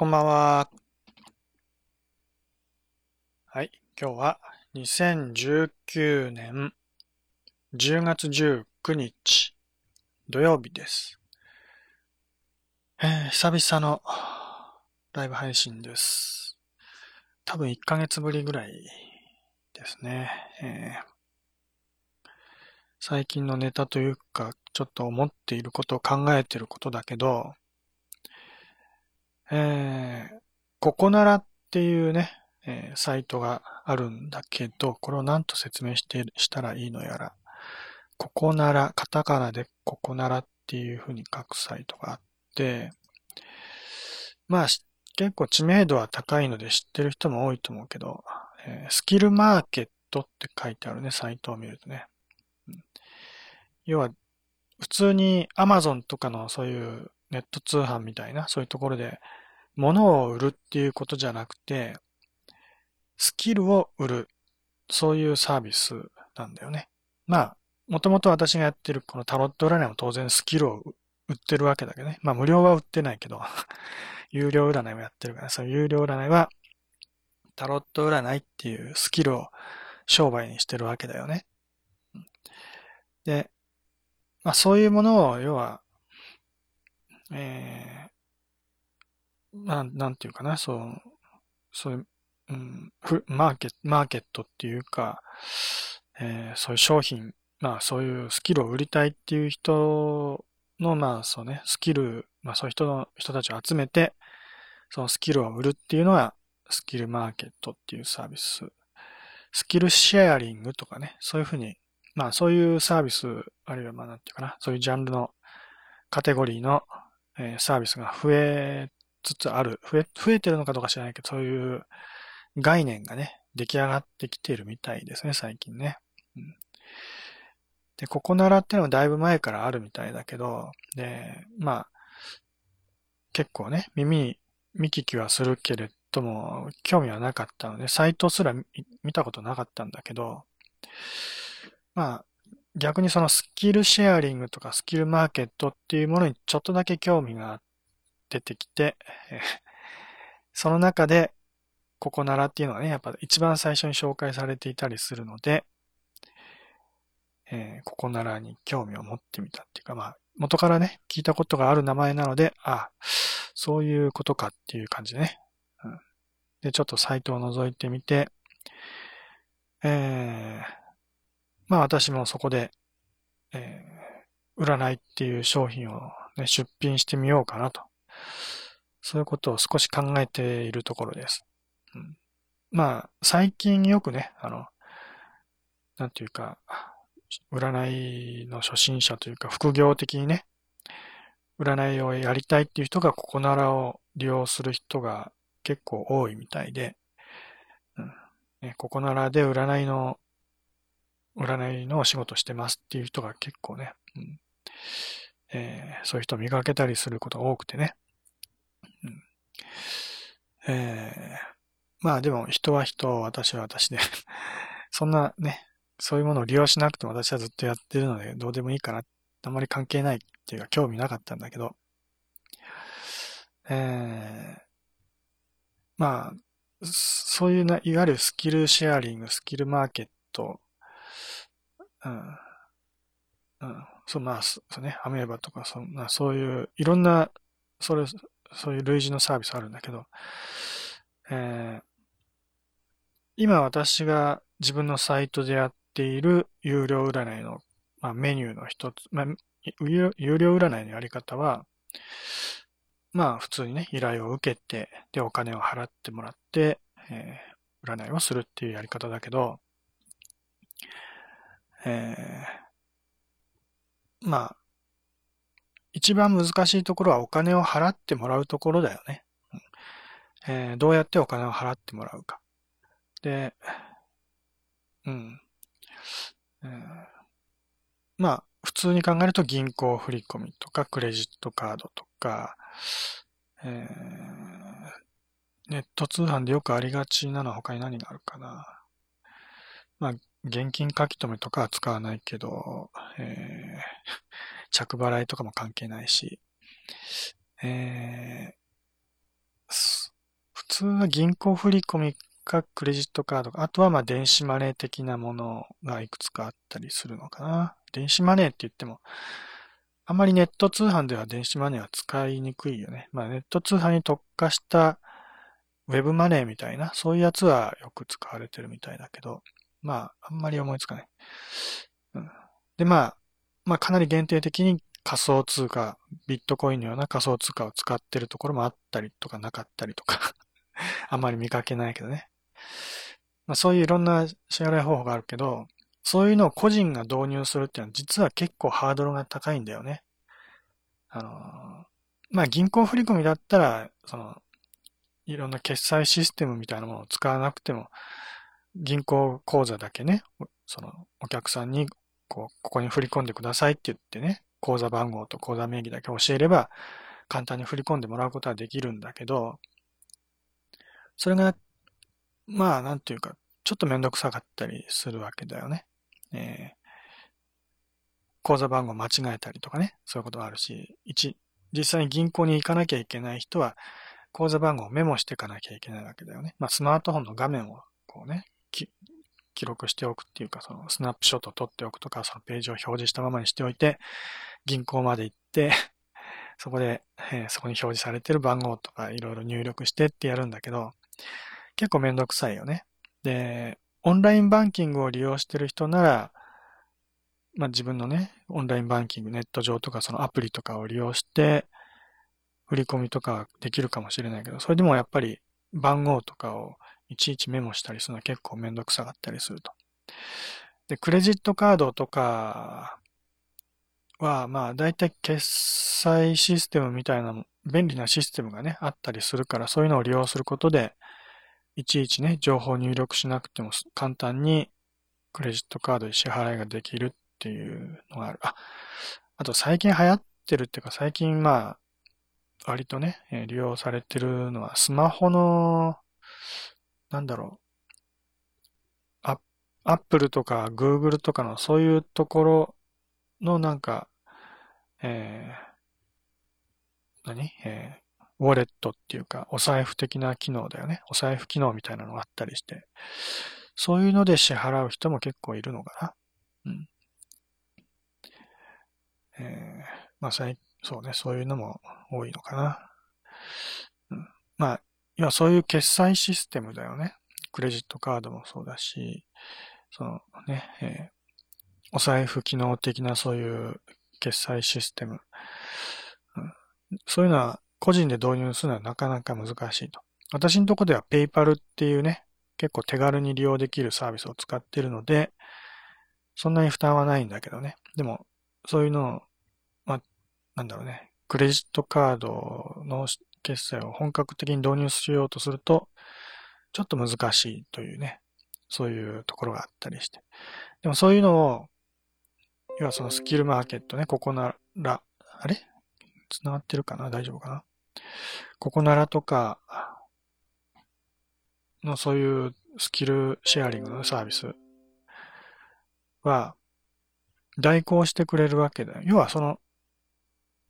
こんばんは。はい。今日は2019年10月19日土曜日です。えー、久々のライブ配信です。多分1ヶ月ぶりぐらいですね。えー、最近のネタというか、ちょっと思っていることを考えていることだけど、えー、ココナラっていうね、えー、サイトがあるんだけど、これを何と説明してしたらいいのやら、ココナラ、カタカナでココナラっていう風に書くサイトがあって、まあ、結構知名度は高いので知ってる人も多いと思うけど、えー、スキルマーケットって書いてあるね、サイトを見るとね。うん、要は、普通に Amazon とかのそういうネット通販みたいな、そういうところで物を売るっていうことじゃなくて、スキルを売る。そういうサービスなんだよね。まあ、もともと私がやってるこのタロット占いも当然スキルを売ってるわけだけどね。まあ無料は売ってないけど、有料占いもやってるから、その有料占いはタロット占いっていうスキルを商売にしてるわけだよね。で、まあそういうものを、要は、えなん、なんていうかな、そう、そういう、うん、マーケット、マーケットっていうか、えー、そういう商品、まあそういうスキルを売りたいっていう人の、まあそうね、スキル、まあそういう人の、人たちを集めて、そのスキルを売るっていうのは、スキルマーケットっていうサービス。スキルシェアリングとかね、そういうふうに、まあそういうサービス、あるいはまあなんていうかな、そういうジャンルのカテゴリーの、えー、サービスが増えつつある。増え、増えてるのかどうか知らないけど、そういう概念がね、出来上がってきてるみたいですね、最近ね。うん、で、ここならっていうのはだいぶ前からあるみたいだけど、で、まあ、結構ね、耳見聞きはするけれども、興味はなかったので、サイトすら見たことなかったんだけど、まあ、逆にそのスキルシェアリングとかスキルマーケットっていうものにちょっとだけ興味があっ出てきて、その中で、ここならっていうのはね、やっぱ一番最初に紹介されていたりするので、えー、ここならに興味を持ってみたっていうか、まあ、元からね、聞いたことがある名前なので、ああそういうことかっていう感じでね。うん、で、ちょっとサイトを覗いてみて、えー、まあ私もそこで、えー、占いっていう商品を、ね、出品してみようかなとそういうことを少し考えているところです。うん、まあ、最近よくね、あの、なんていうか、占いの初心者というか、副業的にね、占いをやりたいっていう人がここならを利用する人が結構多いみたいで、うん。ね、ここならで占いの、占いのお仕事してますっていう人が結構ね、うん。えー、そういう人を見かけたりすることが多くてね、えー、まあでも人は人、私は私で。そんなね、そういうものを利用しなくても私はずっとやってるのでどうでもいいかな。あまり関係ないっていうか興味なかったんだけど、えー、まあ、そういうな、いわゆるスキルシェアリング、スキルマーケット、うん、うん、そう、まあ、そうね、アメーバとか、そんな、そういう、いろんな、それ、そういう類似のサービスあるんだけど、えー、今私が自分のサイトでやっている有料占いの、まあ、メニューの一つ、まあ、有料占いのやり方は、まあ普通にね、依頼を受けて、で、お金を払ってもらって、えー、占いをするっていうやり方だけど、えー、まあ、一番難しいところはお金を払ってもらうところだよね。えー、どうやってお金を払ってもらうか。で、うん。えー、まあ、普通に考えると銀行振込とかクレジットカードとか、えー、ネット通販でよくありがちなのは他に何があるかな。まあ、現金書き留めとかは使わないけど、えー、着払いとかも関係ないし、えー、通は銀行振込かクレジットカードか、あとはまあ電子マネー的なものがいくつかあったりするのかな。電子マネーって言っても、あまりネット通販では電子マネーは使いにくいよね。まあネット通販に特化したウェブマネーみたいな、そういうやつはよく使われてるみたいだけど、まああんまり思いつかない。うん、でまあ、まあかなり限定的に仮想通貨、ビットコインのような仮想通貨を使ってるところもあったりとかなかったりとか あんまり見かけないけどね。まあそういういろんな支払い方法があるけど、そういうのを個人が導入するっていうのは実は結構ハードルが高いんだよね。あの、まあ銀行振込だったら、その、いろんな決済システムみたいなものを使わなくても、銀行口座だけね、そのお客さんにこう、ここに振り込んでくださいって言ってね、口座番号と口座名義だけ教えれば、簡単に振り込んでもらうことはできるんだけど、それが、まあ、なんていうか、ちょっとめんどくさかったりするわけだよね。えー、口座番号間違えたりとかね、そういうこともあるし、一、実際に銀行に行かなきゃいけない人は、口座番号をメモしていかなきゃいけないわけだよね。まあ、スマートフォンの画面をこうね、記録しておくっていうか、そのスナップショットを撮っておくとか、そのページを表示したままにしておいて、銀行まで行って、そこで、えー、そこに表示されてる番号とかいろいろ入力してってやるんだけど、結構めんどくさいよね。で、オンラインバンキングを利用してる人なら、まあ自分のね、オンラインバンキング、ネット上とかそのアプリとかを利用して、振り込みとかできるかもしれないけど、それでもやっぱり番号とかをいちいちメモしたりするのは結構めんどくさかったりすると。で、クレジットカードとかは、まあ、だいたい決済システムみたいな便利なシステムがね、あったりするから、そういうのを利用することで、いちいちね、情報入力しなくても簡単にクレジットカードで支払いができるっていうのがある。あ、あと最近流行ってるっていうか、最近まあ、割とね、利用されてるのは、スマホのなんだろう、アップルとかグーグルとかのそういうところのなんか、えー、何？えー、ウォレットっていうか、お財布的な機能だよね。お財布機能みたいなのがあったりして、そういうので支払う人も結構いるのかな。うん。えー、まあ、そうね、そういうのも多いのかな。うん、まあ、要はそういう決済システムだよね。クレジットカードもそうだし、そのね、えー、お財布機能的なそういう決済システム、うん。そういうのは個人で導入するのはなかなか難しいと。私のとこでは PayPal っていうね、結構手軽に利用できるサービスを使ってるので、そんなに負担はないんだけどね。でも、そういうのを、まあ、なんだろうね、クレジットカードの決済を本格的に導入しようとすると、ちょっと難しいというね、そういうところがあったりして。でもそういうのを、要はそのスキルマーケットね、ここなら、あれ？繋がってるかな？大丈夫かな？ここならとかのそういうスキルシェアリングのサービスは代行してくれるわけだよ。要はその、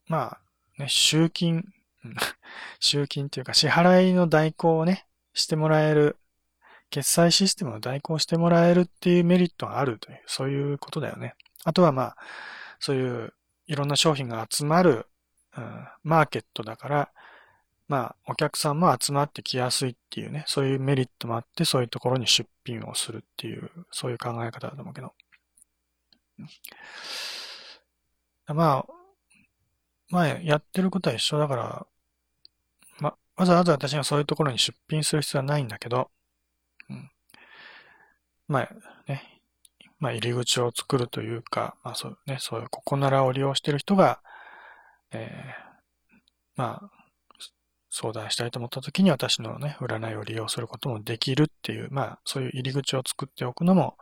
まあ、ね、集金 集金っていうか支払いの代行をね、してもらえる、決済システムを代行してもらえるっていうメリットがあるという、そういうことだよね。あとはまあ、そういういろんな商品が集まる、うん、マーケットだから、まあ、お客さんも集まってきやすいっていうね、そういうメリットもあって、そういうところに出品をするっていう、そういう考え方だと思うけど。まあ、まあ、やってることは一緒だから、ま、わざわざ私がそういうところに出品する必要はないんだけど、うん。まあ、ね、まあ、入り口を作るというか、まあ、そうね、そういうココナラを利用してる人が、えー、まあ、相談したいと思った時に私のね、占いを利用することもできるっていう、まあ、そういう入り口を作っておくのも、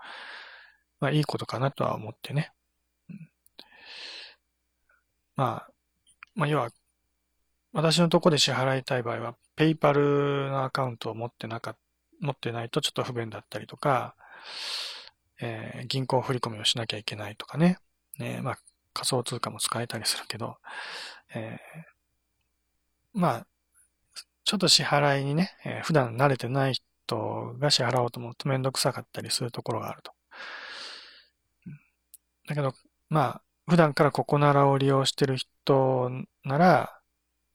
まあ、いいことかなとは思ってね。まあ、まあ、要は、私のとこで支払いたい場合は、ペイパルのアカウントを持ってなか、持ってないとちょっと不便だったりとか、えー、銀行振込をしなきゃいけないとかね。ねまあ、仮想通貨も使えたりするけど、えー、まあ、ちょっと支払いにね、えー、普段慣れてない人が支払おうと思うとめんどくさかったりするところがあると。だけど、まあ、普段からココナラを利用してる人なら、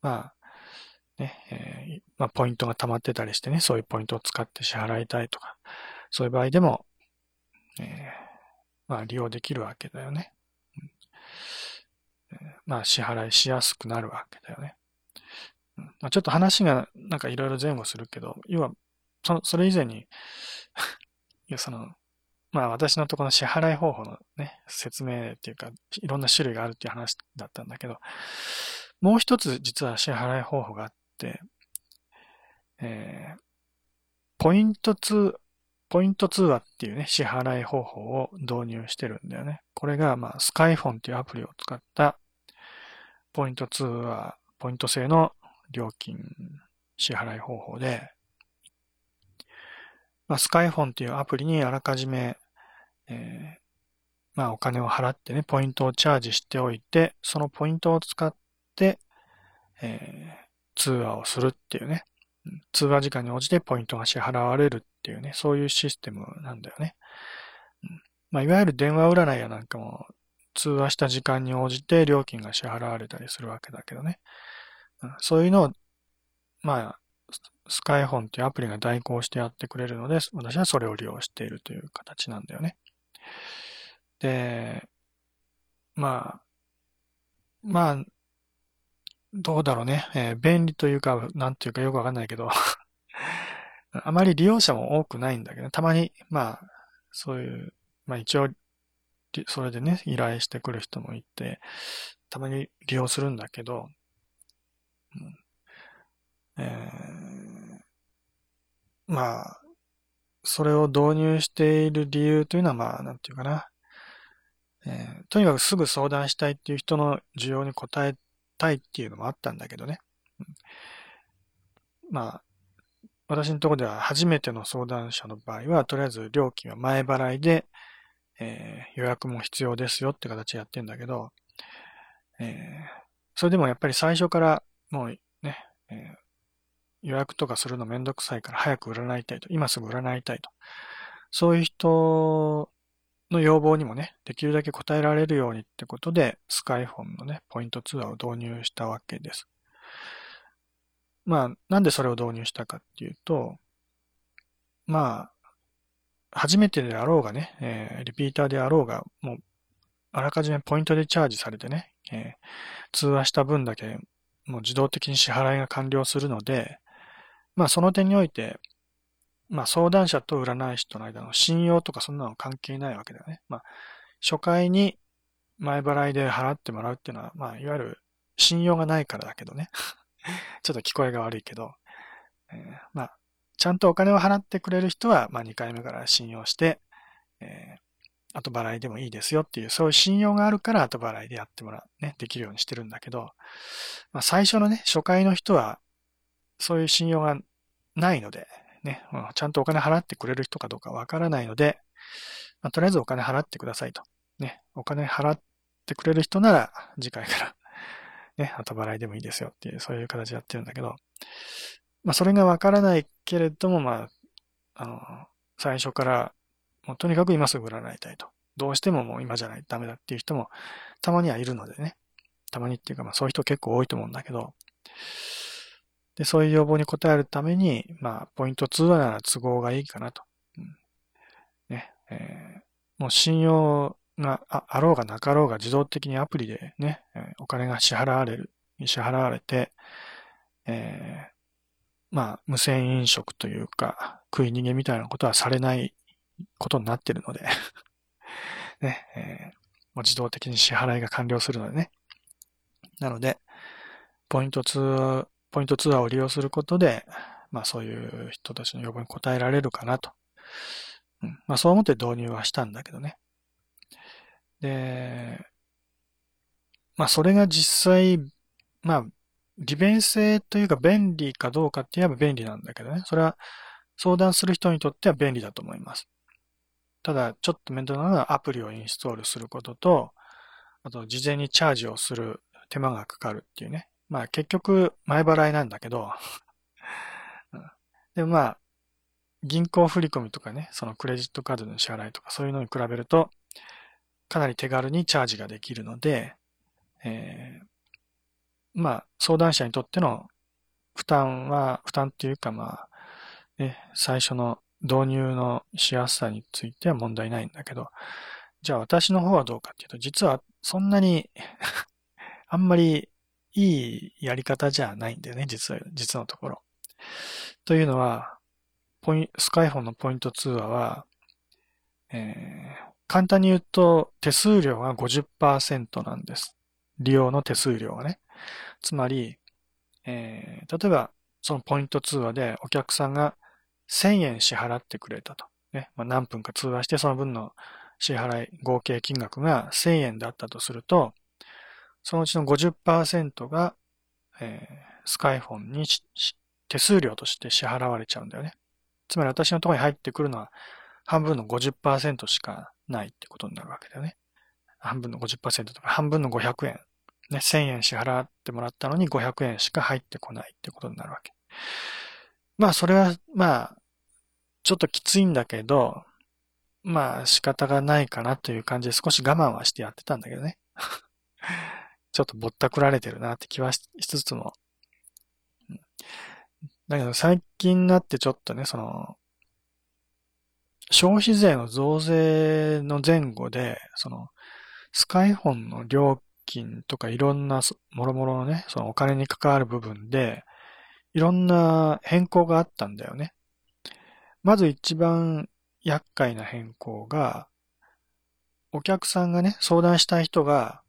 まあ、ね、えー、まあ、ポイントが溜まってたりしてね、そういうポイントを使って支払いたいとか、そういう場合でも、えー、まあ、利用できるわけだよね。うん、まあ、支払いしやすくなるわけだよね。まあ、ちょっと話がなんかいろいろ前後するけど、要は、そのそれ以前に いや、その、まあ私のところの支払い方法のね、説明っていうか、いろんな種類があるっていう話だったんだけど、もう一つ実は支払い方法があって、えー、ポイント2、ポイント通話っていうね、支払い方法を導入してるんだよね。これが、まあ、スカイフォンっていうアプリを使ったポイント通話、ポイント制の料金支払い方法で、まあ、スカイフォンっていうアプリにあらかじめ、えー、まあ、お金を払ってね、ポイントをチャージしておいて、そのポイントを使って、えー、通話をするっていうね、通話時間に応じてポイントが支払われるっていうね、そういうシステムなんだよね。まあ、いわゆる電話占いやなんかも、通話した時間に応じて料金が支払われたりするわけだけどね。そういうのを、まあ、スカイフォンっていうアプリが代行してやってくれるので、私はそれを利用しているという形なんだよね。で、まあ、まあ、どうだろうね。えー、便利というか、なんていうかよくわかんないけど。あまり利用者も多くないんだけど、たまに、まあ、そういう、まあ一応、それでね、依頼してくる人もいて、たまに利用するんだけど、うん。えー、まあ、それを導入している理由というのは、まあ、なんていうかな。えー、とにかくすぐ相談したいっていう人の需要に応えたいっていうのもあったんだけどね。まあ、私のところでは初めての相談者の場合は、とりあえず料金は前払いで、えー、予約も必要ですよって形でやってんだけど、えー、それでもやっぱり最初からもうね、え予約とかするのめんどくさいから早く占いたいと、今すぐ占いたいと。そういう人の要望にもね、できるだけ応えられるようにってことで、スカイフォンのね、ポイントツアーを導入したわけです。まあ、なんでそれを導入したかっていうと、まあ、初めてであろうがね、えー、リピーターであろうが、もう、あらかじめポイントでチャージされてね、えー、通話した分だけ、もう自動的に支払いが完了するので、まあその点において、まあ相談者と占い師との間の信用とかそんなの関係ないわけだよね。まあ初回に前払いで払ってもらうっていうのは、まあいわゆる信用がないからだけどね。ちょっと聞こえが悪いけど、えー、まあちゃんとお金を払ってくれる人は、まあ2回目から信用して、えー、後払いでもいいですよっていう、そういう信用があるから後払いでやってもらう、ね、できるようにしてるんだけど、まあ最初のね、初回の人は、そういう信用がないので、ね、ちゃんとお金払ってくれる人かどうかわからないので、まあ、とりあえずお金払ってくださいと。ね、お金払ってくれる人なら、次回から ね、後払いでもいいですよっていう、そういう形でやってるんだけど、まあ、それがわからないけれども、まあ、あの、最初から、もうとにかく今すぐ占いたいと。どうしてももう今じゃないとダメだっていう人も、たまにはいるのでね。たまにっていうか、まあそういう人結構多いと思うんだけど、で、そういう要望に応えるために、まあ、ポイント2はなら都合がいいかなと。うん、ね、えー、もう信用があろうがなかろうが自動的にアプリでね、えお金が支払われる、支払われて、えー、まあ、無線飲食というか、食い逃げみたいなことはされないことになってるので ね、えー、もう自動的に支払いが完了するのでね。なので、ポイント2ポイントツアーを利用することで、まあそういう人たちの要望に応えられるかなと。うん、まあそう思って導入はしたんだけどね。で、まあそれが実際、まあ利便性というか便利かどうかって言えば便利なんだけどね。それは相談する人にとっては便利だと思います。ただ、ちょっと面倒なのはアプリをインストールすることと、あと事前にチャージをする手間がかかるっていうね。まあ結局前払いなんだけど、でも、まあ、銀行振込とかね、そのクレジットカードの支払いとかそういうのに比べると、かなり手軽にチャージができるので、えー、まあ、相談者にとっての負担は、負担っていうかまあ、ね、最初の導入のしやすさについては問題ないんだけど、じゃあ私の方はどうかっていうと、実はそんなに あんまりいいやり方じゃないんだよね、実は、実のところ。というのは、ポインスカイフォンのポイント通話は、えー、簡単に言うと手数料が50%なんです。利用の手数料がね。つまり、えー、例えば、そのポイント通話でお客さんが1000円支払ってくれたと。ね。まあ、何分か通話してその分の支払い、合計金額が1000円だったとすると、そのうちの50%が、えー、スカイフォンに手数料として支払われちゃうんだよね。つまり私のところに入ってくるのは半分の50%しかないってことになるわけだよね。半分の50%とか半分の500円。ね、1000円支払ってもらったのに500円しか入ってこないってことになるわけ。まあそれは、まあ、ちょっときついんだけど、まあ仕方がないかなという感じで少し我慢はしてやってたんだけどね。ちょっとぼったくられてるなって気はしつつも。だけど最近になってちょっとね、その、消費税の増税の前後で、その、スカイフォンの料金とかいろんなもろもろのね、そのお金に関わる部分で、いろんな変更があったんだよね。まず一番厄介な変更が、お客さんがね、相談したい人が、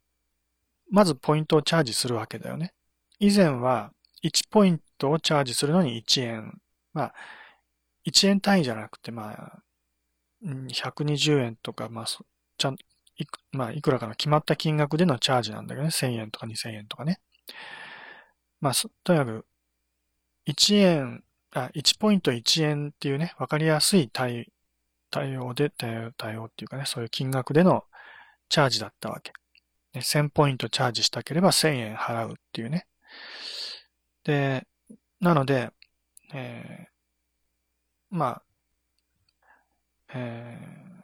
まずポイントをチャージするわけだよね。以前は1ポイントをチャージするのに1円。まあ、1円単位じゃなくて、まあ、120円とか、まあ、ちゃん、いく、まあ、いくらかの決まった金額でのチャージなんだけどね。1000円とか2000円とかね。まあ、とにかく、1円、あ、1ポイント1円っていうね、わかりやすい対対応で、対応っていうかね、そういう金額でのチャージだったわけ。1000ポイントチャージしたければ1000円払うっていうね。で、なので、えー、まあ、えー、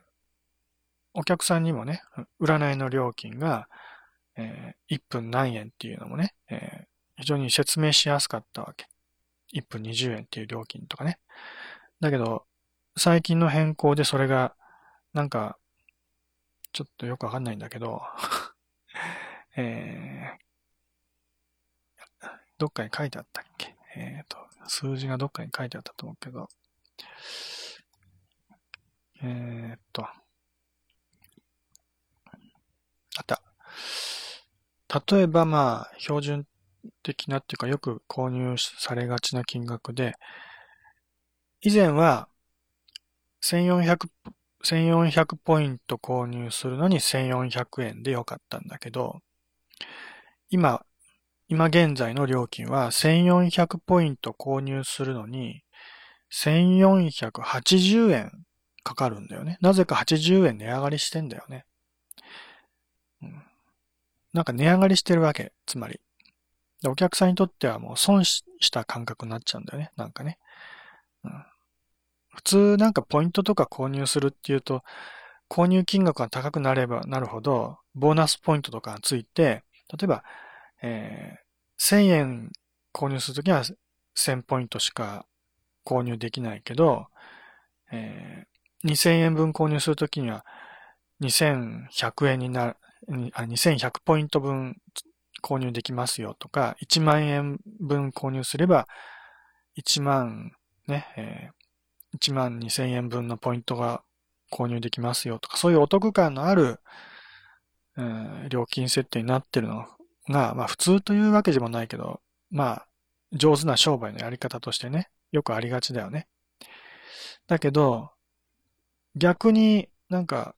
お客さんにもね、占いの料金が、えー、1分何円っていうのもね、え、非常に説明しやすかったわけ。1分20円っていう料金とかね。だけど、最近の変更でそれが、なんか、ちょっとよくわかんないんだけどえー、どっかに書いてあったっけ？えっ、ー、と、数字がどっかに書いてあったと思うけど、えっと、あった。例えばまあ、標準的なっていうかよく購入されがちな金額で、以前は1400、1400ポイント購入するのに1400円でよかったんだけど、今、今現在の料金は1400ポイント購入するのに1480円かかるんだよね。なぜか80円値上がりしてんだよね。うん、なんか値上がりしてるわけ。つまり。お客さんにとってはもう損した感覚になっちゃうんだよね。なんかね。うん、普通なんかポイントとか購入するっていうと、購入金額が高くなればなるほど、ボーナスポイントとかがついて、例えば、えー、1000円購入するときは1000ポイントしか購入できないけど、えー、2000円分購入するときには2100円になる、あ、2100ポイント分購入できますよとか、1万円分購入すれば1万ね、え1万2000円分のポイントが購入できますよとか、そういうお得感のある、料金設定になってるのが、まあ普通というわけでもないけど、まあ上手な商売のやり方としてね、よくありがちだよね。だけど、逆になんか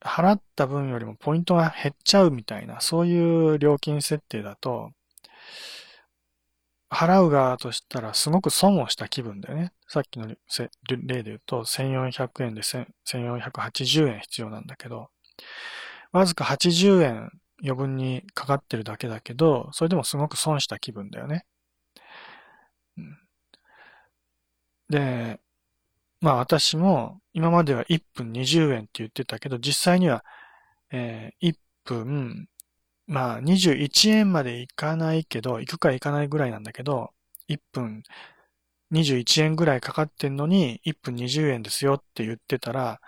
払った分よりもポイントが減っちゃうみたいな、そういう料金設定だと、払う側としたらすごく損をした気分だよね。さっきの例で言うと1400円で1480円必要なんだけど、わずか80円余分にかかってるだけだけど、それでもすごく損した気分だよね。で、まあ私も今までは1分20円って言ってたけど、実際には、えー、1分、まあ21円までいかないけど、行くか行かないぐらいなんだけど、1分21円ぐらいかかってんのに、1分20円ですよって言ってたら、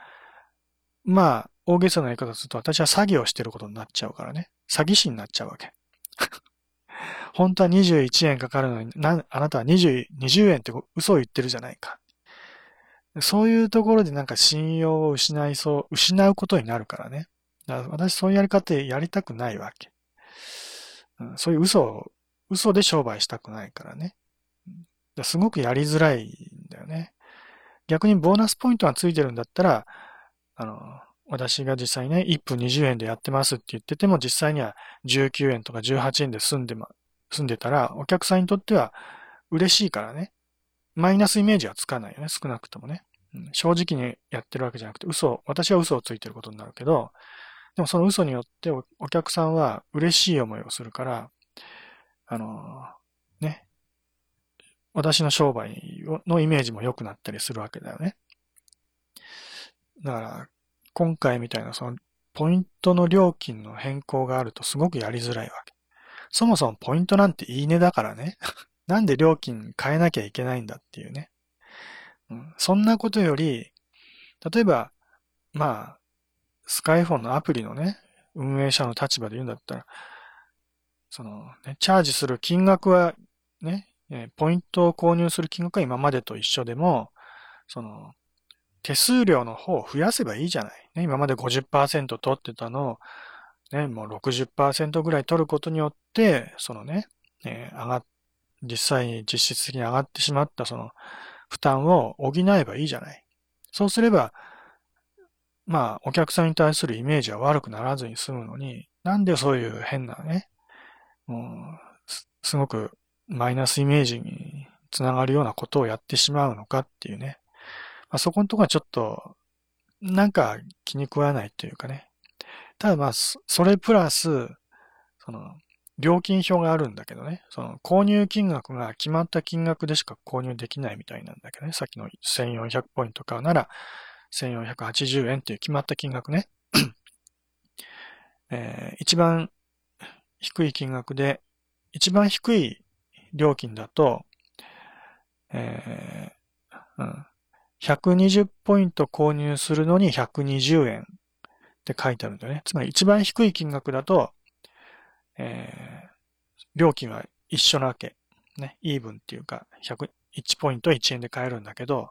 まあ、大げさな言い方すると私は詐欺をしてることになっちゃうからね。詐欺師になっちゃうわけ。本当は21円かかるのに、な、あなたは20、20円って嘘を言ってるじゃないか。そういうところでなんか信用を失いそう、失うことになるからね。だから私そういうやり方やりたくないわけ。そういう嘘を、嘘で商売したくないからね。すごくやりづらいんだよね。逆にボーナスポイントがついてるんだったら、あの、私が実際ね、1分20円でやってますって言ってても、実際には19円とか18円で済んでま、住んでたら、お客さんにとっては嬉しいからね。マイナスイメージはつかないよね、少なくともね。正直にやってるわけじゃなくて、嘘、私は嘘をついてることになるけど、でもその嘘によってお客さんは嬉しい思いをするから、あの、ね、私の商売のイメージも良くなったりするわけだよね。だから、今回みたいなそのポイントの料金の変更があるとすごくやりづらいわけ。そもそもポイントなんていいねだからね。なんで料金変えなきゃいけないんだっていうね。うん、そんなことより、例えば、まあ、スカイフォンのアプリのね、運営者の立場で言うんだったら、その、ね、チャージする金額は、ね、ポイントを購入する金額は今までと一緒でも、その、手数料の方を増やせばいいじゃない。ね、今まで50%取ってたのを、ね、もう60%ぐらい取ることによって、そのね、え、上がっ、実際に実質的に上がってしまったその負担を補えばいいじゃない。そうすれば、まあ、お客さんに対するイメージは悪くならずに済むのに、なんでそういう変なね、もう、すごくマイナスイメージにつながるようなことをやってしまうのかっていうね。まあ、そこのところはちょっと、なんか気に食わないというかね。ただまあ、それプラス、その、料金表があるんだけどね、その購入金額が決まった金額でしか購入できないみたいなんだけどね、さっきの1400ポイント買うなら1480円っていう決まった金額ね。えー、一番低い金額で、一番低い料金だと、えーうん、120ポイント購入するのに120円って書いてあるんだよね。つまり一番低い金額だと、えー、料金は一緒なわけ。ね、イーブンっていうか、100、1ポイント1円で買えるんだけど、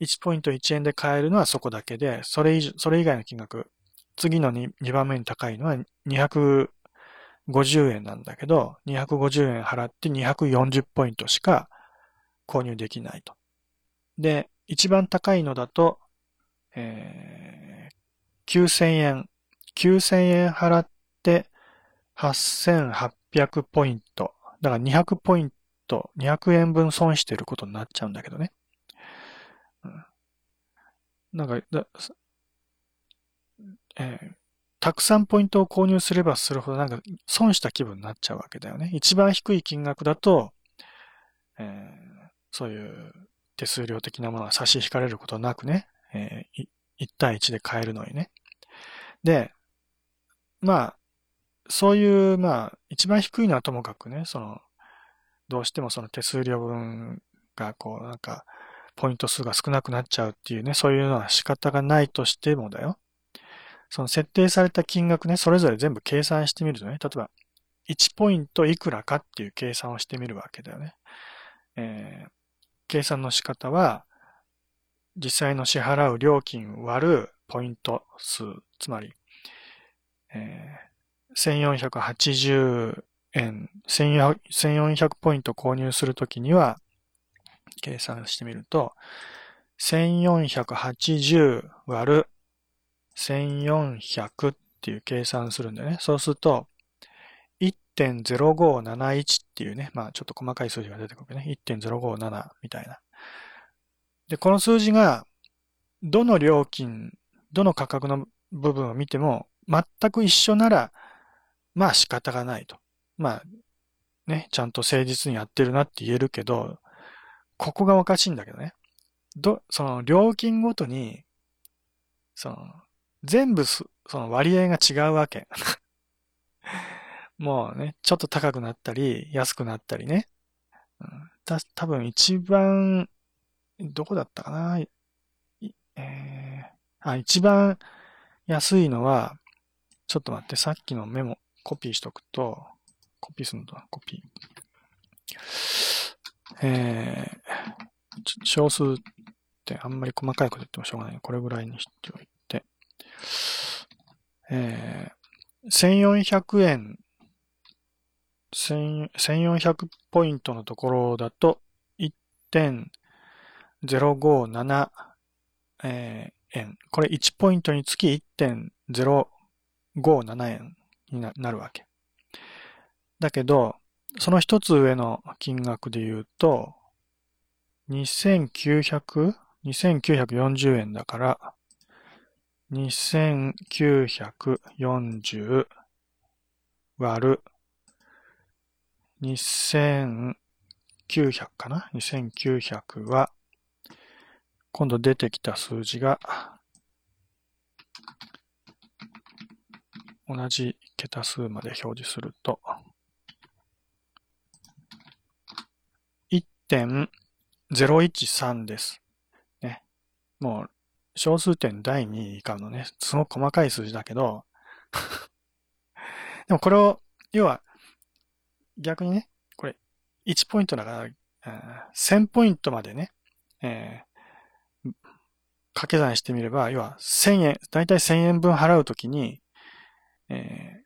1ポイント1円で買えるのはそこだけで、それ以上、それ以外の金額、次の 2, 2番目に高いのは250円なんだけど、250円払って240ポイントしか購入できないと。で、一番高いのだと、えー、9000円。9000円払って8800ポイント。だから200ポイント、200円分損してることになっちゃうんだけどね。うん、なんか、だえー、たくさんポイントを購入すればするほどなんか損した気分になっちゃうわけだよね。一番低い金額だと、えー、そういう手数料的なものが差し引かれることなくね、えー、1対1で買えるのにね。で、まあ、そういう、まあ、一番低いのはともかくね、その、どうしてもその手数料分が、こう、なんか、ポイント数が少なくなっちゃうっていうね、そういうのは仕方がないとしてもだよ。その設定された金額ね、それぞれ全部計算してみるとね、例えば、1ポイントいくらかっていう計算をしてみるわけだよね。えー、計算の仕方は、実際の支払う料金割るポイント数、つまり、えー、1480円、1400ポイント購入するときには、計算してみると、1480割る1400っていう計算するんだよね。そうすると、1.0571っていうね、まあちょっと細かい数字が出てくるね。1.057みたいな。で、この数字が、どの料金、どの価格の部分を見ても、全く一緒なら、まあ仕方がないと。まあ、ね、ちゃんと誠実にやってるなって言えるけど、ここがおかしいんだけどね。ど、その料金ごとに、その、全部その割合が違うわけ。もうね、ちょっと高くなったり、安くなったりね。うん、た、多分一番、どこだったかな？えー、あ、一番安いのは、ちょっと待って、さっきのメモ、コピーしとくと、コピーするのとコピー。えー、少数ってあんまり細かいこと言ってもしょうがない。これぐらいにしておいて。えー、1400円1400ポイントのところだと1.057円。これ1ポイントにつき1.057円になるわけ。だけど、その一つ上の金額で言うと、2900、2940円だから、2940割る2900かな ?2900 は、今度出てきた数字が、同じ桁数まで表示すると、1.013です。ね。もう、小数点第2位以下のね、すごく細かい数字だけど でもこれを、要は、逆にね、これ、1ポイントだから、1000ポイントまでね、えー、掛け算してみれば、要は1000円、だいたい1000円分払うときに、えー、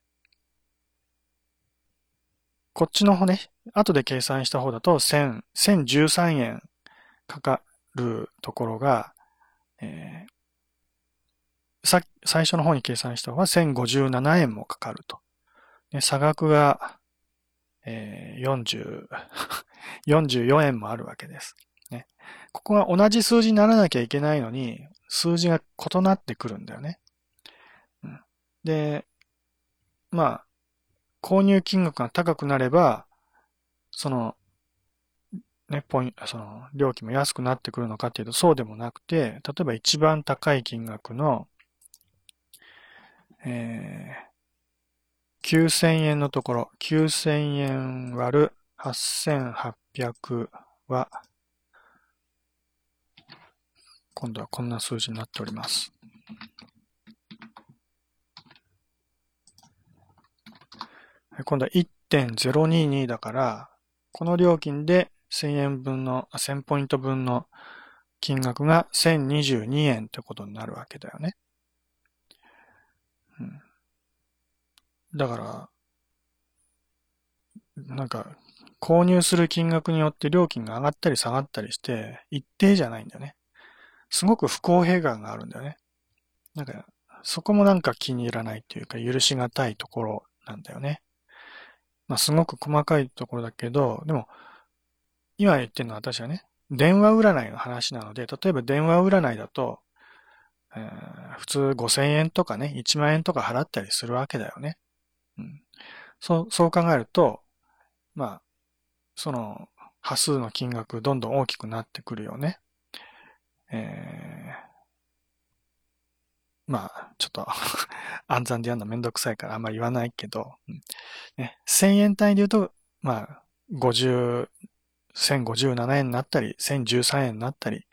こっちの方ね、後で計算した方だと1000、1013円かかるところが、えー、さ、最初の方に計算した方が1057円もかかると。差額がえー、40、44円もあるわけです。ね。ここが同じ数字にならなきゃいけないのに、数字が異なってくるんだよね。うん、で、まあ、購入金額が高くなれば、その、ね、ポイント、その、料金も安くなってくるのかっていうと、そうでもなくて、例えば一番高い金額の、えー、9000円のところ、9000円割る8800は、今度はこんな数字になっております。今度は1.022だから、この料金で1000円分の、1000ポイント分の金額が1022円ってことになるわけだよね。うんだから、なんか、購入する金額によって料金が上がったり下がったりして、一定じゃないんだよね。すごく不公平感があるんだよね。なんか、そこもなんか気に入らないっていうか、許しがたいところなんだよね。まあ、すごく細かいところだけど、でも、今言ってるのは私はね、電話占いの話なので、例えば電話占いだと、えー、普通5000円とかね、1万円とか払ったりするわけだよね。そう、そう考えると、まあ、その、波数の金額どんどん大きくなってくるよね。えー、まあ、ちょっと 暗算でやるのめんどくさいからあんまり言わないけど、うん、ね、1000円単位で言うと、まあ、50、1057円になったり、1013円になったり、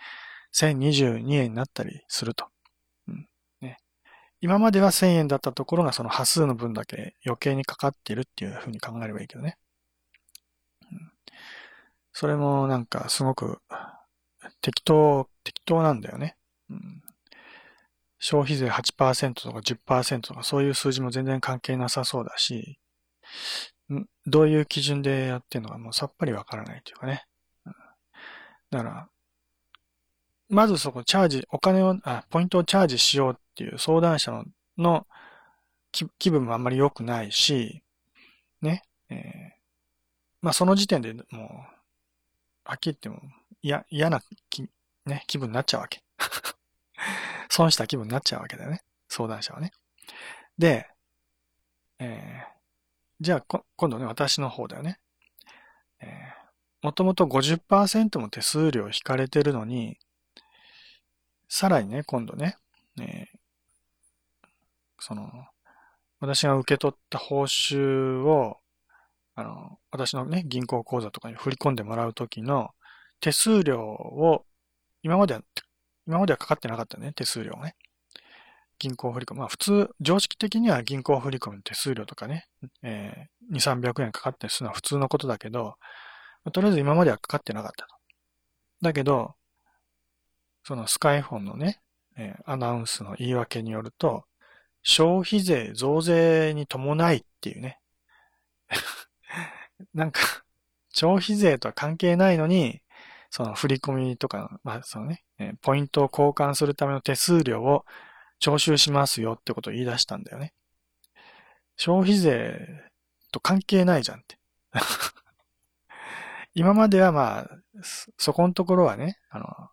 1022円になったりすると。今までは1000円だったところがその波数の分だけ余計にかかってるっていうふうに考えればいいけどね。それもなんかすごく適当、適当なんだよね。うん、消費税8%とか10%とかそういう数字も全然関係なさそうだし、どういう基準でやってるのかもうさっぱりわからないというかね。だから、まずそこチャージ、お金を、あ、ポイントをチャージしようっっていう相談者のの気分もあんまり良くないし、ね、えー、まあその時点でもう、はっきり言っても嫌、な気、ね、気分になっちゃうわけ。損した気分になっちゃうわけだよね。相談者はね。で、えー、じゃあ今度ね、私の方だよね。もともと50%も手数料引かれてるのに、さらにね、今度ね、えー、その、私が受け取った報酬を、あの、私のね、銀行口座とかに振り込んでもらうときの手数料を、今までは、今まではかかってなかったね、手数料ね。銀行振り込み。まあ普通、常識的には銀行振り込みの手数料とかね、えー、2、300円かかってするのは普通のことだけど、とりあえず今まではかかってなかったと。だけど、そのスカイフォンのね、えー、アナウンスの言い訳によると、消費税増税に伴いっていうね。なんか、消費税とは関係ないのに、その振り込みとか、まあそのね、ポイントを交換するための手数料を徴収しますよってことを言い出したんだよね。消費税と関係ないじゃんって。今まではまあ、そこのところはね、あの、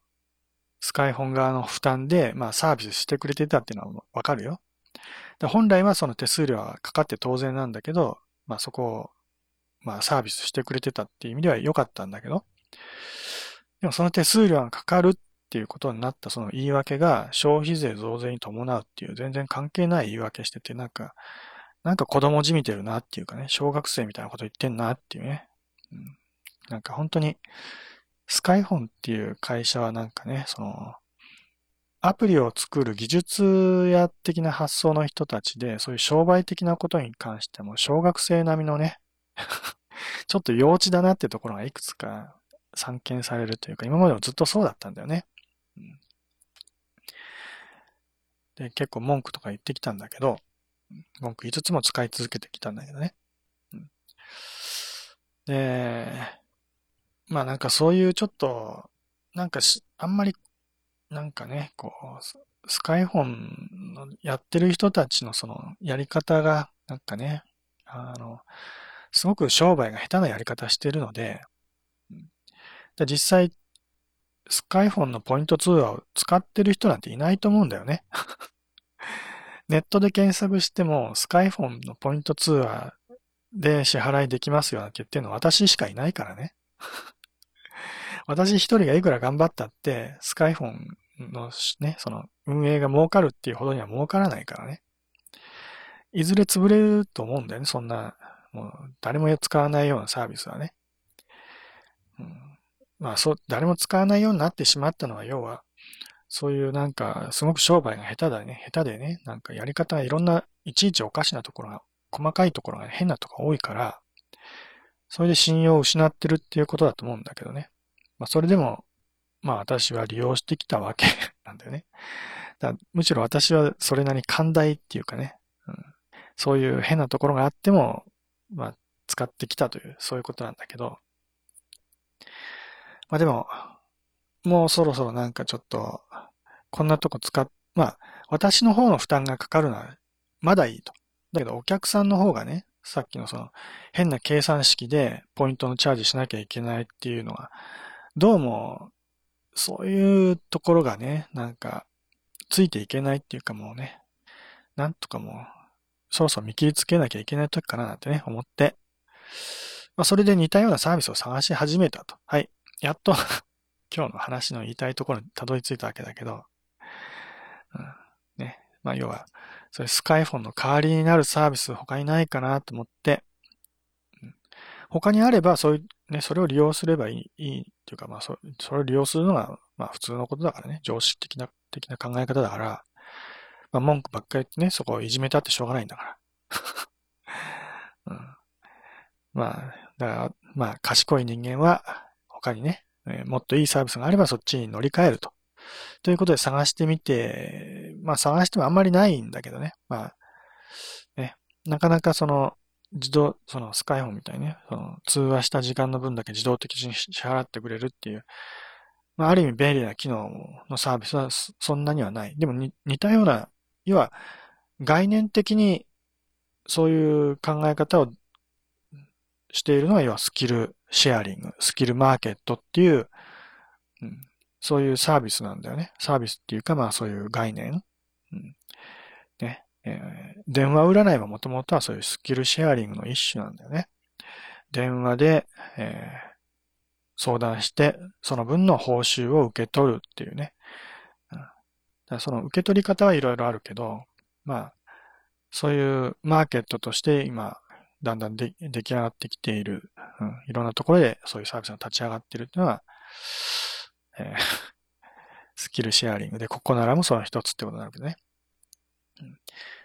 スカイフォン側の負担で、まあサービスしてくれてたっていうのはわかるよ。で本来はその手数料はかかって当然なんだけど、まあそこを、まあサービスしてくれてたっていう意味では良かったんだけど、でもその手数料がかかるっていうことになったその言い訳が消費税増税に伴うっていう全然関係ない言い訳してて、なんか、なんか子供じみてるなっていうかね、小学生みたいなこと言ってんなっていうね。うん、なんか本当に、スカイフォンっていう会社はなんかね、その、アプリを作る技術屋的な発想の人たちで、そういう商売的なことに関しても、小学生並みのね ちょっと幼稚だなってところがいくつか散見されるというか、今までもずっとそうだったんだよね。で、結構文句とか言ってきたんだけど、文句5つも使い続けてきたんだけどね。で、まあなんかそういうちょっと、なんかし、あんまりなんかね、こう、スカイフォンのやってる人たちのそのやり方が、なんかね、あの、すごく商売が下手なやり方してるので、で実際、スカイフォンのポイント通話を使ってる人なんていないと思うんだよね。ネットで検索しても、スカイフォンのポイント通話で支払いできますよなんて言ってるのは私しかいないからね。私一人がいくら頑張ったって、スカイフォンのね、その運営が儲かるっていうほどには儲からないからね。いずれ潰れると思うんだよね、そんな、もう誰も使わないようなサービスはね。うん、まあそう、誰も使わないようになってしまったのは、要は、そういうなんか、すごく商売が下手だね、下手でね、なんかやり方がいろんな、いちいちおかしなところが、細かいところが変なところが多いから、それで信用を失ってるっていうことだと思うんだけどね。まあそれでも、まあ私は利用してきたわけ なんだよね。だむしろ私はそれなりに寛大っていうかね、うん、そういう変なところがあっても、まあ使ってきたという、そういうことなんだけど、まあでも、もうそろそろなんかちょっと、こんなとこ使っ、まあ私の方の負担がかかるのはまだいいと。だけどお客さんの方がね、さっきのその変な計算式でポイントのチャージしなきゃいけないっていうのは、どうもそういうところがね、なんか、ついていけないっていうかもうね、なんとかもう、そろそろ見切りつけなきゃいけない時かななんてね、思って、まあ、それで似たようなサービスを探し始めたと。はい。やっと 今日の話の言いたいところにたどり着いたわけだけど、うん、ね。まあ、要は、それスカイフォンの代わりになるサービス他にないかなと思って、うん、他にあれば、そういうね、それを利用すればいい、いいっていうか、まあそ、それを利用するのが、まあ普通のことだからね、常識的な、的な考え方だから、まあ文句ばっかり言ってね、そこをいじめたってしょうがないんだから。うん、まあ、だから、まあ賢い人間は、他にね、えー、もっといいサービスがあればそっちに乗り換えると。ということで探してみて、まあ探してもあんまりないんだけどね。まあ、ね、なかなかその、自動、そのスカイフォンみたいにね、その通話した時間の分だけ自動的に支払ってくれるっていう、まあ、ある意味便利な機能のサービスはそんなにはない。でも似たような、要は概念的にそういう考え方をしているのは、要はスキルシェアリング、スキルマーケットっていう、うん、そういうサービスなんだよね。サービスっていうか、まあそういう概念。うん、えー、電話占いはもともとはそういうスキルシェアリングの一種なんだよね。電話で、えー、相談して、その分の報酬を受け取るっていうね。だその受け取り方はいろいろあるけど、まあ、そういうマーケットとして今、だんだんで出来上がってきている、うん、いろんなところでそういうサービスが立ち上がっているっていうのは、えー、スキルシェアリングで、ここならもその一つってことになるけどね。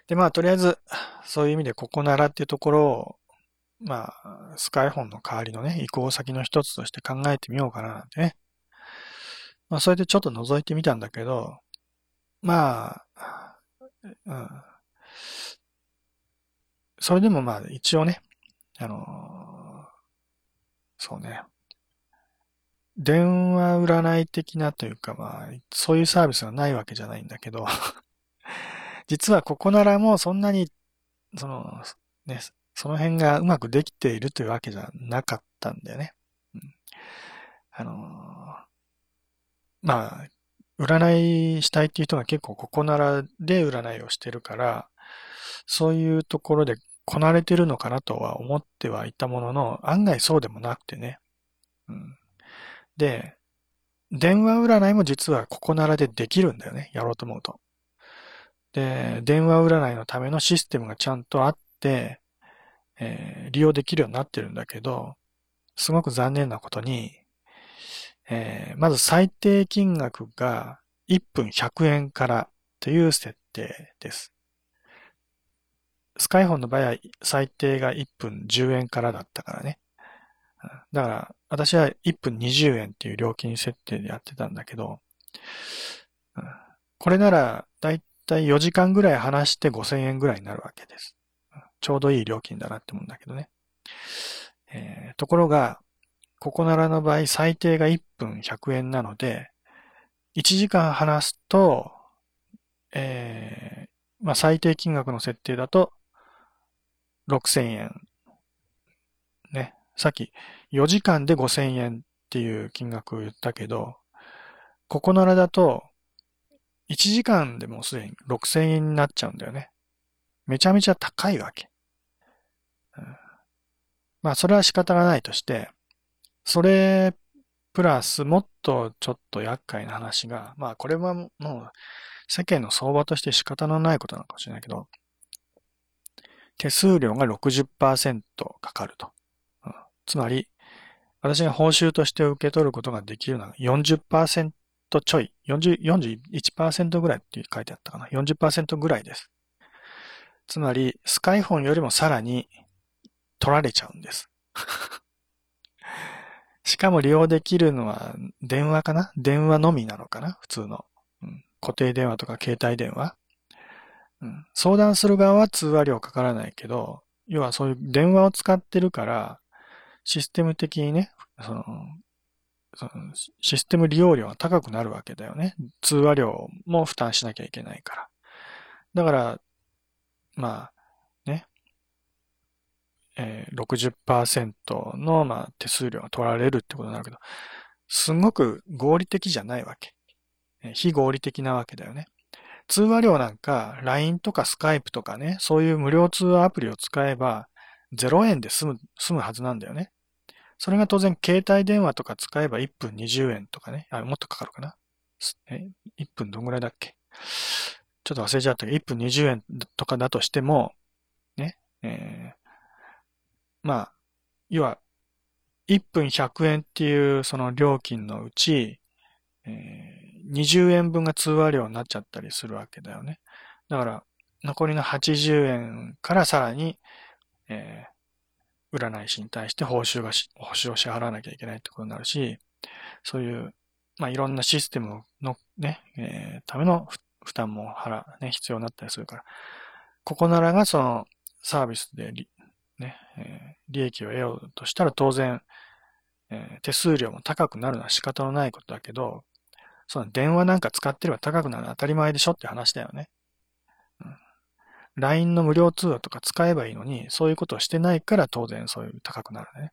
で、まあ、とりあえず、そういう意味でここならっていうところを、まあ、スカイフォンの代わりのね、移行先の一つとして考えてみようかななんてね。まあ、それでちょっと覗いてみたんだけど、まあ、うん。それでもまあ、一応ね、あの、そうね。電話占い的なというかまあ、そういうサービスがないわけじゃないんだけど実はここならもそんなに、その、ね、その辺がうまくできているというわけじゃなかったんだよね。うん、あの、まあ、占いしたいっていう人が結構ここならで占いをしてるから、そういうところでこなれてるのかなとは思ってはいたものの、案外そうでもなくてね。うん、で、電話占いも実はここならでできるんだよね。やろうと思うと。で、電話占いのためのシステムがちゃんとあって、えー、利用できるようになってるんだけど、すごく残念なことに、えー、まず最低金額が1分100円からという設定です。スカイフォンの場合は最低が1分10円からだったからね。だから、私は1分20円っていう料金設定でやってたんだけど、これなら、だいたい4時間ぐらい話して5000円ぐらいになるわけです。ちょうどいい料金だなって思うんだけどね。えー、ところが、ここならの場合、最低が1分100円なので、1時間話すと、えー、まあ、最低金額の設定だと、6000円。ね。さっき、4時間で5000円っていう金額を言ったけど、ここならだと、1時間でもすでに6000円になっちゃうんだよね。めちゃめちゃ高いわけ。まあ、それは仕方がないとして、それ、プラス、もっとちょっと厄介な話が、まあ、これはもう、世間の相場として仕方のないことなのかもしれないけど、手数料が60%かかると。つまり、私が報酬として受け取ることができるのは40%とちょい、40 41%ぐらいって書いてあったかな。40%ぐらいです。つまり、スカイフォンよりもさらに取られちゃうんです。しかも利用できるのは電話かな？電話のみなのかな？普通の、うん。固定電話とか携帯電話、うん。相談する側は通話料かからないけど、要はそういう電話を使ってるから、システム的にね、その、そのシステム利用料が高くなるわけだよね。通話料も負担しなきゃいけないから。だから、まあ、ね、えー、60%の、まあ、手数料が取られるってことになるけど、すごく合理的じゃないわけ。非合理的なわけだよね。通話料なんか、LINE とか Skype とかね、そういう無料通話アプリを使えば、0円で済む、済むはずなんだよね。それが当然、携帯電話とか使えば1分20円とかね、あ、もっとかかるかな。え、1分どんぐらいだっけ？ちょっと忘れちゃったけど、1分20円とかだとしても、ね、えー、まあ、要は、1分100円っていうその料金のうち、えー、20円分が通話料になっちゃったりするわけだよね。だから、残りの80円からさらに、えー、占い師に対して報酬がし、報酬を支払わなきゃいけないってことになるし、そういう、まあ、いろんなシステムのね、えー、ための負担も払、ね、必要になったりするから、ここならがそのサービスでね、えー、利益を得ようとしたら当然、えー、手数料も高くなるのは仕方のないことだけど、その電話なんか使ってれば高くなるのは当たり前でしょって話だよね。LINE の無料通話とか使えばいいのに、そういうことをしてないから当然そういう高くなるね。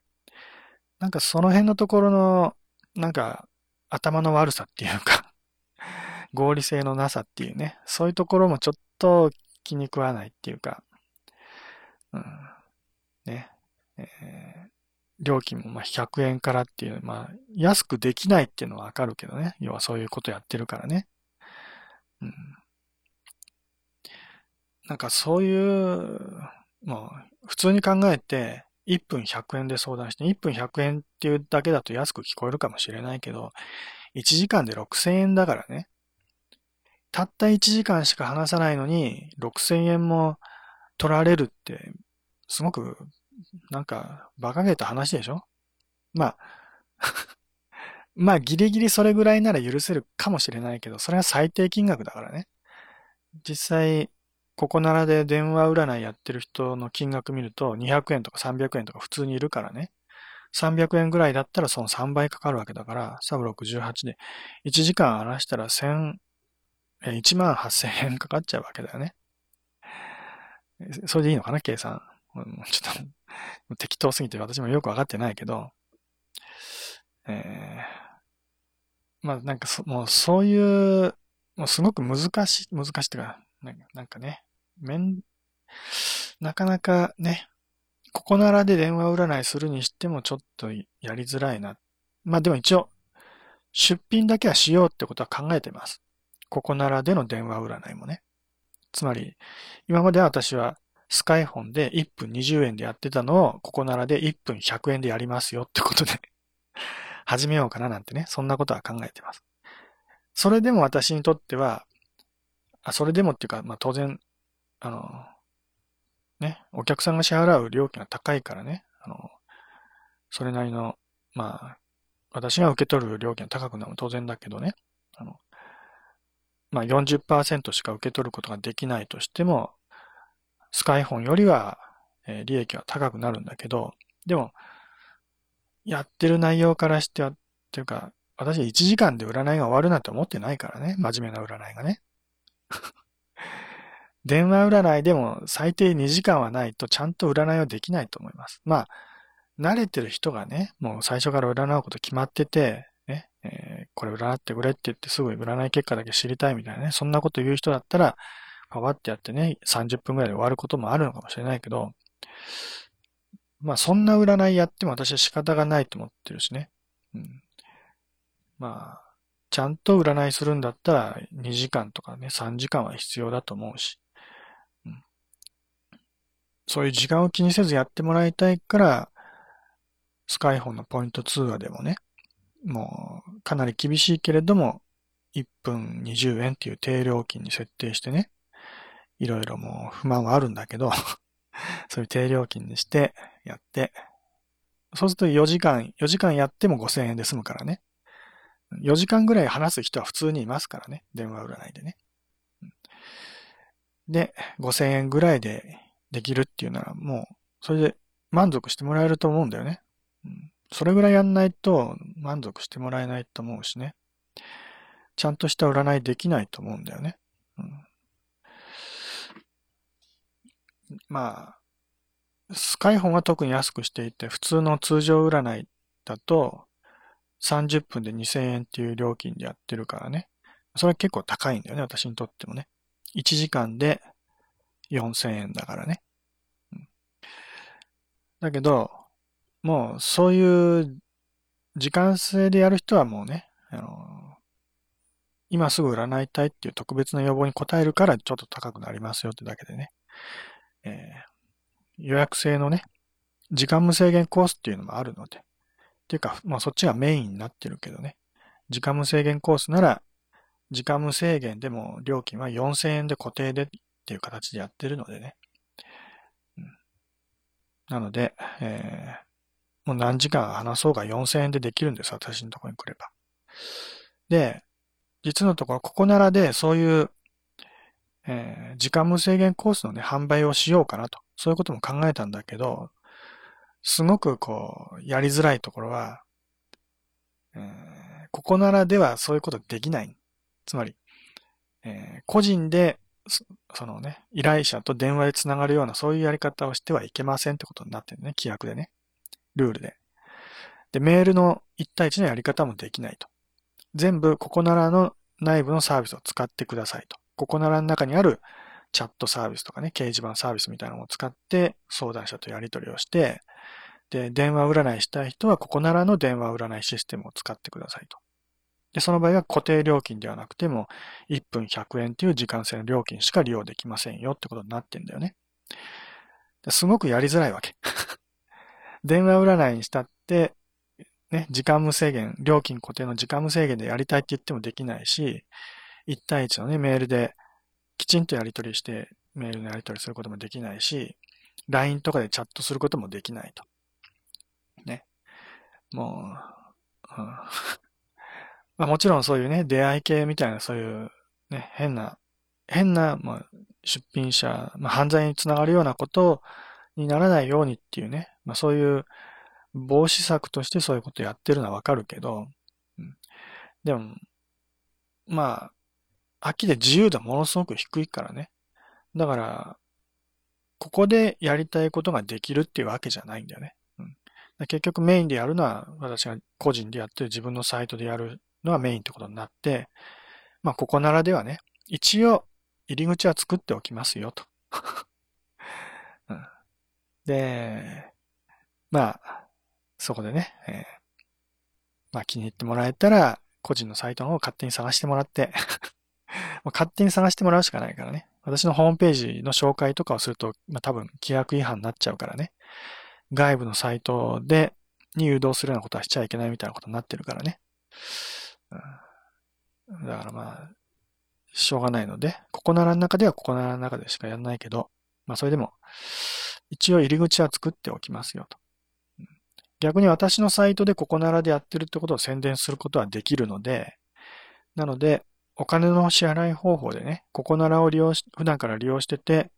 なんかその辺のところの、なんか頭の悪さっていうか 合理性のなさっていうね、そういうところもちょっと気に食わないっていうか、うん、ね、えー、料金もま100円からっていう、まあ安くできないっていうのはわかるけどね、要はそういうことやってるからね。うん。なんかそういう、もう、普通に考えて、1分100円で相談して、1分100円っていうだけだと安く聞こえるかもしれないけど、1時間で6000円だからね。たった1時間しか話さないのに、6000円も取られるって、すごく、なんか、馬鹿げた話でしょ？まあ まあ、ギリギリそれぐらいなら許せるかもしれないけど、それは最低金額だからね。実際、ここならで電話占いやってる人の金額見ると200円とか300円とか普通にいるからね。300円ぐらいだったらその3倍かかるわけだから、サブ68で1時間話したら1000、1万8000円かかっちゃうわけだよね。それでいいのかな計算。ちょっと適当すぎて私もよくわかってないけど、えー、まあなんかそ、もうそういう、もうすごく難しい、難しいっていうか、なんかね、めん、なかなかね、ここならで電話占いするにしてもちょっとやりづらいな。まあでも一応、出品だけはしようってことは考えてます。ここならでの電話占いもね。つまり、今までは私はスカイフォンで1分20円でやってたのを、ここならで1分100円でやりますよってことで 始めようかななんてね、そんなことは考えてます。それでも私にとっては、あ、それでもっていうか、まあ当然、あの、ね、お客さんが支払う料金が高いからね、あの、それなりの、まあ、私が受け取る料金が高くなるのも当然だけどね、あの、まあ40%しか受け取ることができないとしても、スカイフォンよりは、えー、利益は高くなるんだけど、でも、やってる内容からしては、っていうか、私1時間で占いが終わるなんて思ってないからね。真面目な占いがね。電話占いでも最低2時間はないとちゃんと占いはできないと思います。まあ、慣れてる人がね、もう最初から占うこと決まってて、ね、えー、これ占ってくれって言ってすぐ占い結果だけ知りたいみたいなね、そんなこと言う人だったら、パワってやってね、30分くらいで終わることもあるのかもしれないけど、まあそんな占いやっても私は仕方がないと思ってるしね。うん、まあ、ちゃんと占いするんだったら2時間とかね、3時間は必要だと思うし。そういう時間を気にせずやってもらいたいから、スカイフォンのポイント通話でもね、もうかなり厳しいけれども、1分20円っていう低料金に設定してね、いろいろもう不満はあるんだけど そういう低料金にしてやって、そうすると4時間、4時間やっても5000円で済むからね。4時間ぐらい話す人は普通にいますからね。電話占いでね。で、5000円ぐらいでできるっていうならもう、それで満足してもらえると思うんだよね。それぐらいやんないと満足してもらえないと思うしね。ちゃんとした占いできないと思うんだよね。うんまあ、スカイフォンは特に安くしていて、普通の通常占いだと、30分で2000円っていう料金でやってるからね。それは結構高いんだよね、私にとってもね。1時間で4000円だからね。うん、だけど、もうそういう時間制でやる人はもうね、あの、今すぐ占いたいっていう特別な要望に応えるからちょっと高くなりますよってだけでね。えー、予約制のね、時間無制限コースっていうのもあるので、っていうか、まあそっちがメインになってるけどね、時間無制限コースなら、時間無制限でも料金は4000円で固定でっていう形でやってるのでね。なので、えー、もう何時間話そうが4000円でできるんです、私のところに来れば。で、実のところ、ここならでそういうえー、時間無制限コースのね、販売をしようかなと。そういうことも考えたんだけど、すごくこう、やりづらいところは、えー、ここならではそういうことできない。つまり、えー、個人で、そのね、依頼者と電話でつながるようなそういうやり方をしてはいけませんってことになってるね、規約でね。ルールで。で、メールの1対1のやり方もできないと。全部、ここならの内部のサービスを使ってくださいと。ここならの中にあるチャットサービスとかね、掲示板サービスみたいなのを使って相談者とやり取りをして、で、電話占いしたい人はここならの電話占いシステムを使ってくださいと。で、その場合は固定料金ではなくても、1分100円っていう時間制の料金しか利用できませんよってことになってんだよね。すごくやりづらいわけ。電話占いにしたって、ね、時間無制限、料金固定の時間無制限でやりたいって言ってもできないし、1対1のね、メールできちんとやり取りして、メールのやり取りすることもできないし、LINE とかでチャットすることもできないと。ね。もう、うんまあ、もちろんそういうね、出会い系みたいなそういうね、変な、変な、まあ、出品者、まあ、犯罪につながるようなことにならないようにっていうね、まあ、そういう防止策としてそういうことやってるのはわかるけど、うん、でも、まあ、秋で自由度ものすごく低いからね。だから、ここでやりたいことができるっていうわけじゃないんだよね。うん、結局メインでやるのは私が個人でやって自分のサイトでやるのがメインってことになって、まあ、ここならではね、一応、入り口は作っておきますよ、と。うん、で、まあ、そこでね、えー、まあ気に入ってもらえたら、個人のサイトの方を勝手に探してもらって 勝手に探してもらうしかないからね。私のホームページの紹介とかをすると、まあ多分規約違反になっちゃうからね。外部のサイトで、に誘導するようなことはしちゃいけないみたいなことになってるからね。だからまあ、しょうがないので、ここならの中ではここならの中でしかやらないけど、まあそれでも、一応入り口は作っておきますよと。逆に私のサイトでここならでやってるってことを宣伝することはできるので、なので、お金の支払い方法でね、ここならを利用し、普段から利用してて、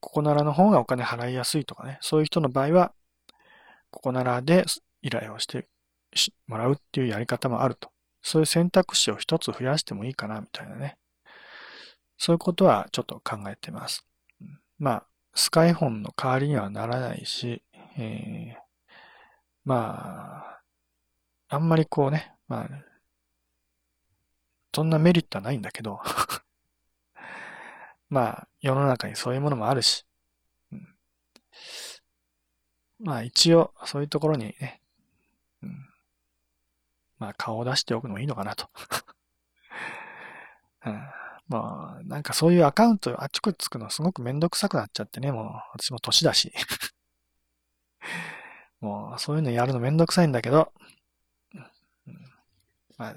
ここならの方がお金払いやすいとかね、そういう人の場合は、ここならで依頼をしてもらうっていうやり方もあると。そういう選択肢を一つ増やしてもいいかな、みたいなね。そういうことはちょっと考えてます。まあ、スカイフォンの代わりにはならないし、えー、まあ、あんまりこうね、まあ、そんなメリットはないんだけど まあ、世の中にそういうものもあるし、うん、まあ一応、そういうところにね、うん、まあ顔を出しておくのもいいのかなと。うん、まあ、なんかそういうアカウントあっちこっちつくのすごくめんどくさくなっちゃってね、もう私も年だし。もうそういうのやるのめんどくさいんだけど、うん、まあ、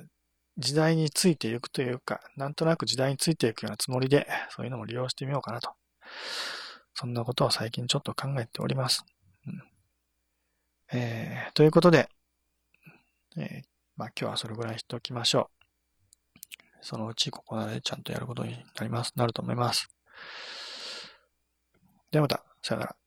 時代についていくというか、なんとなく時代についていくようなつもりで、そういうのも利用してみようかなと。そんなことを最近ちょっと考えております。うんえー、ということで、えー、まあ今日はそれぐらいしておきましょう。そのうちここまでちゃんとやることになります、なると思います。ではまた、さよなら。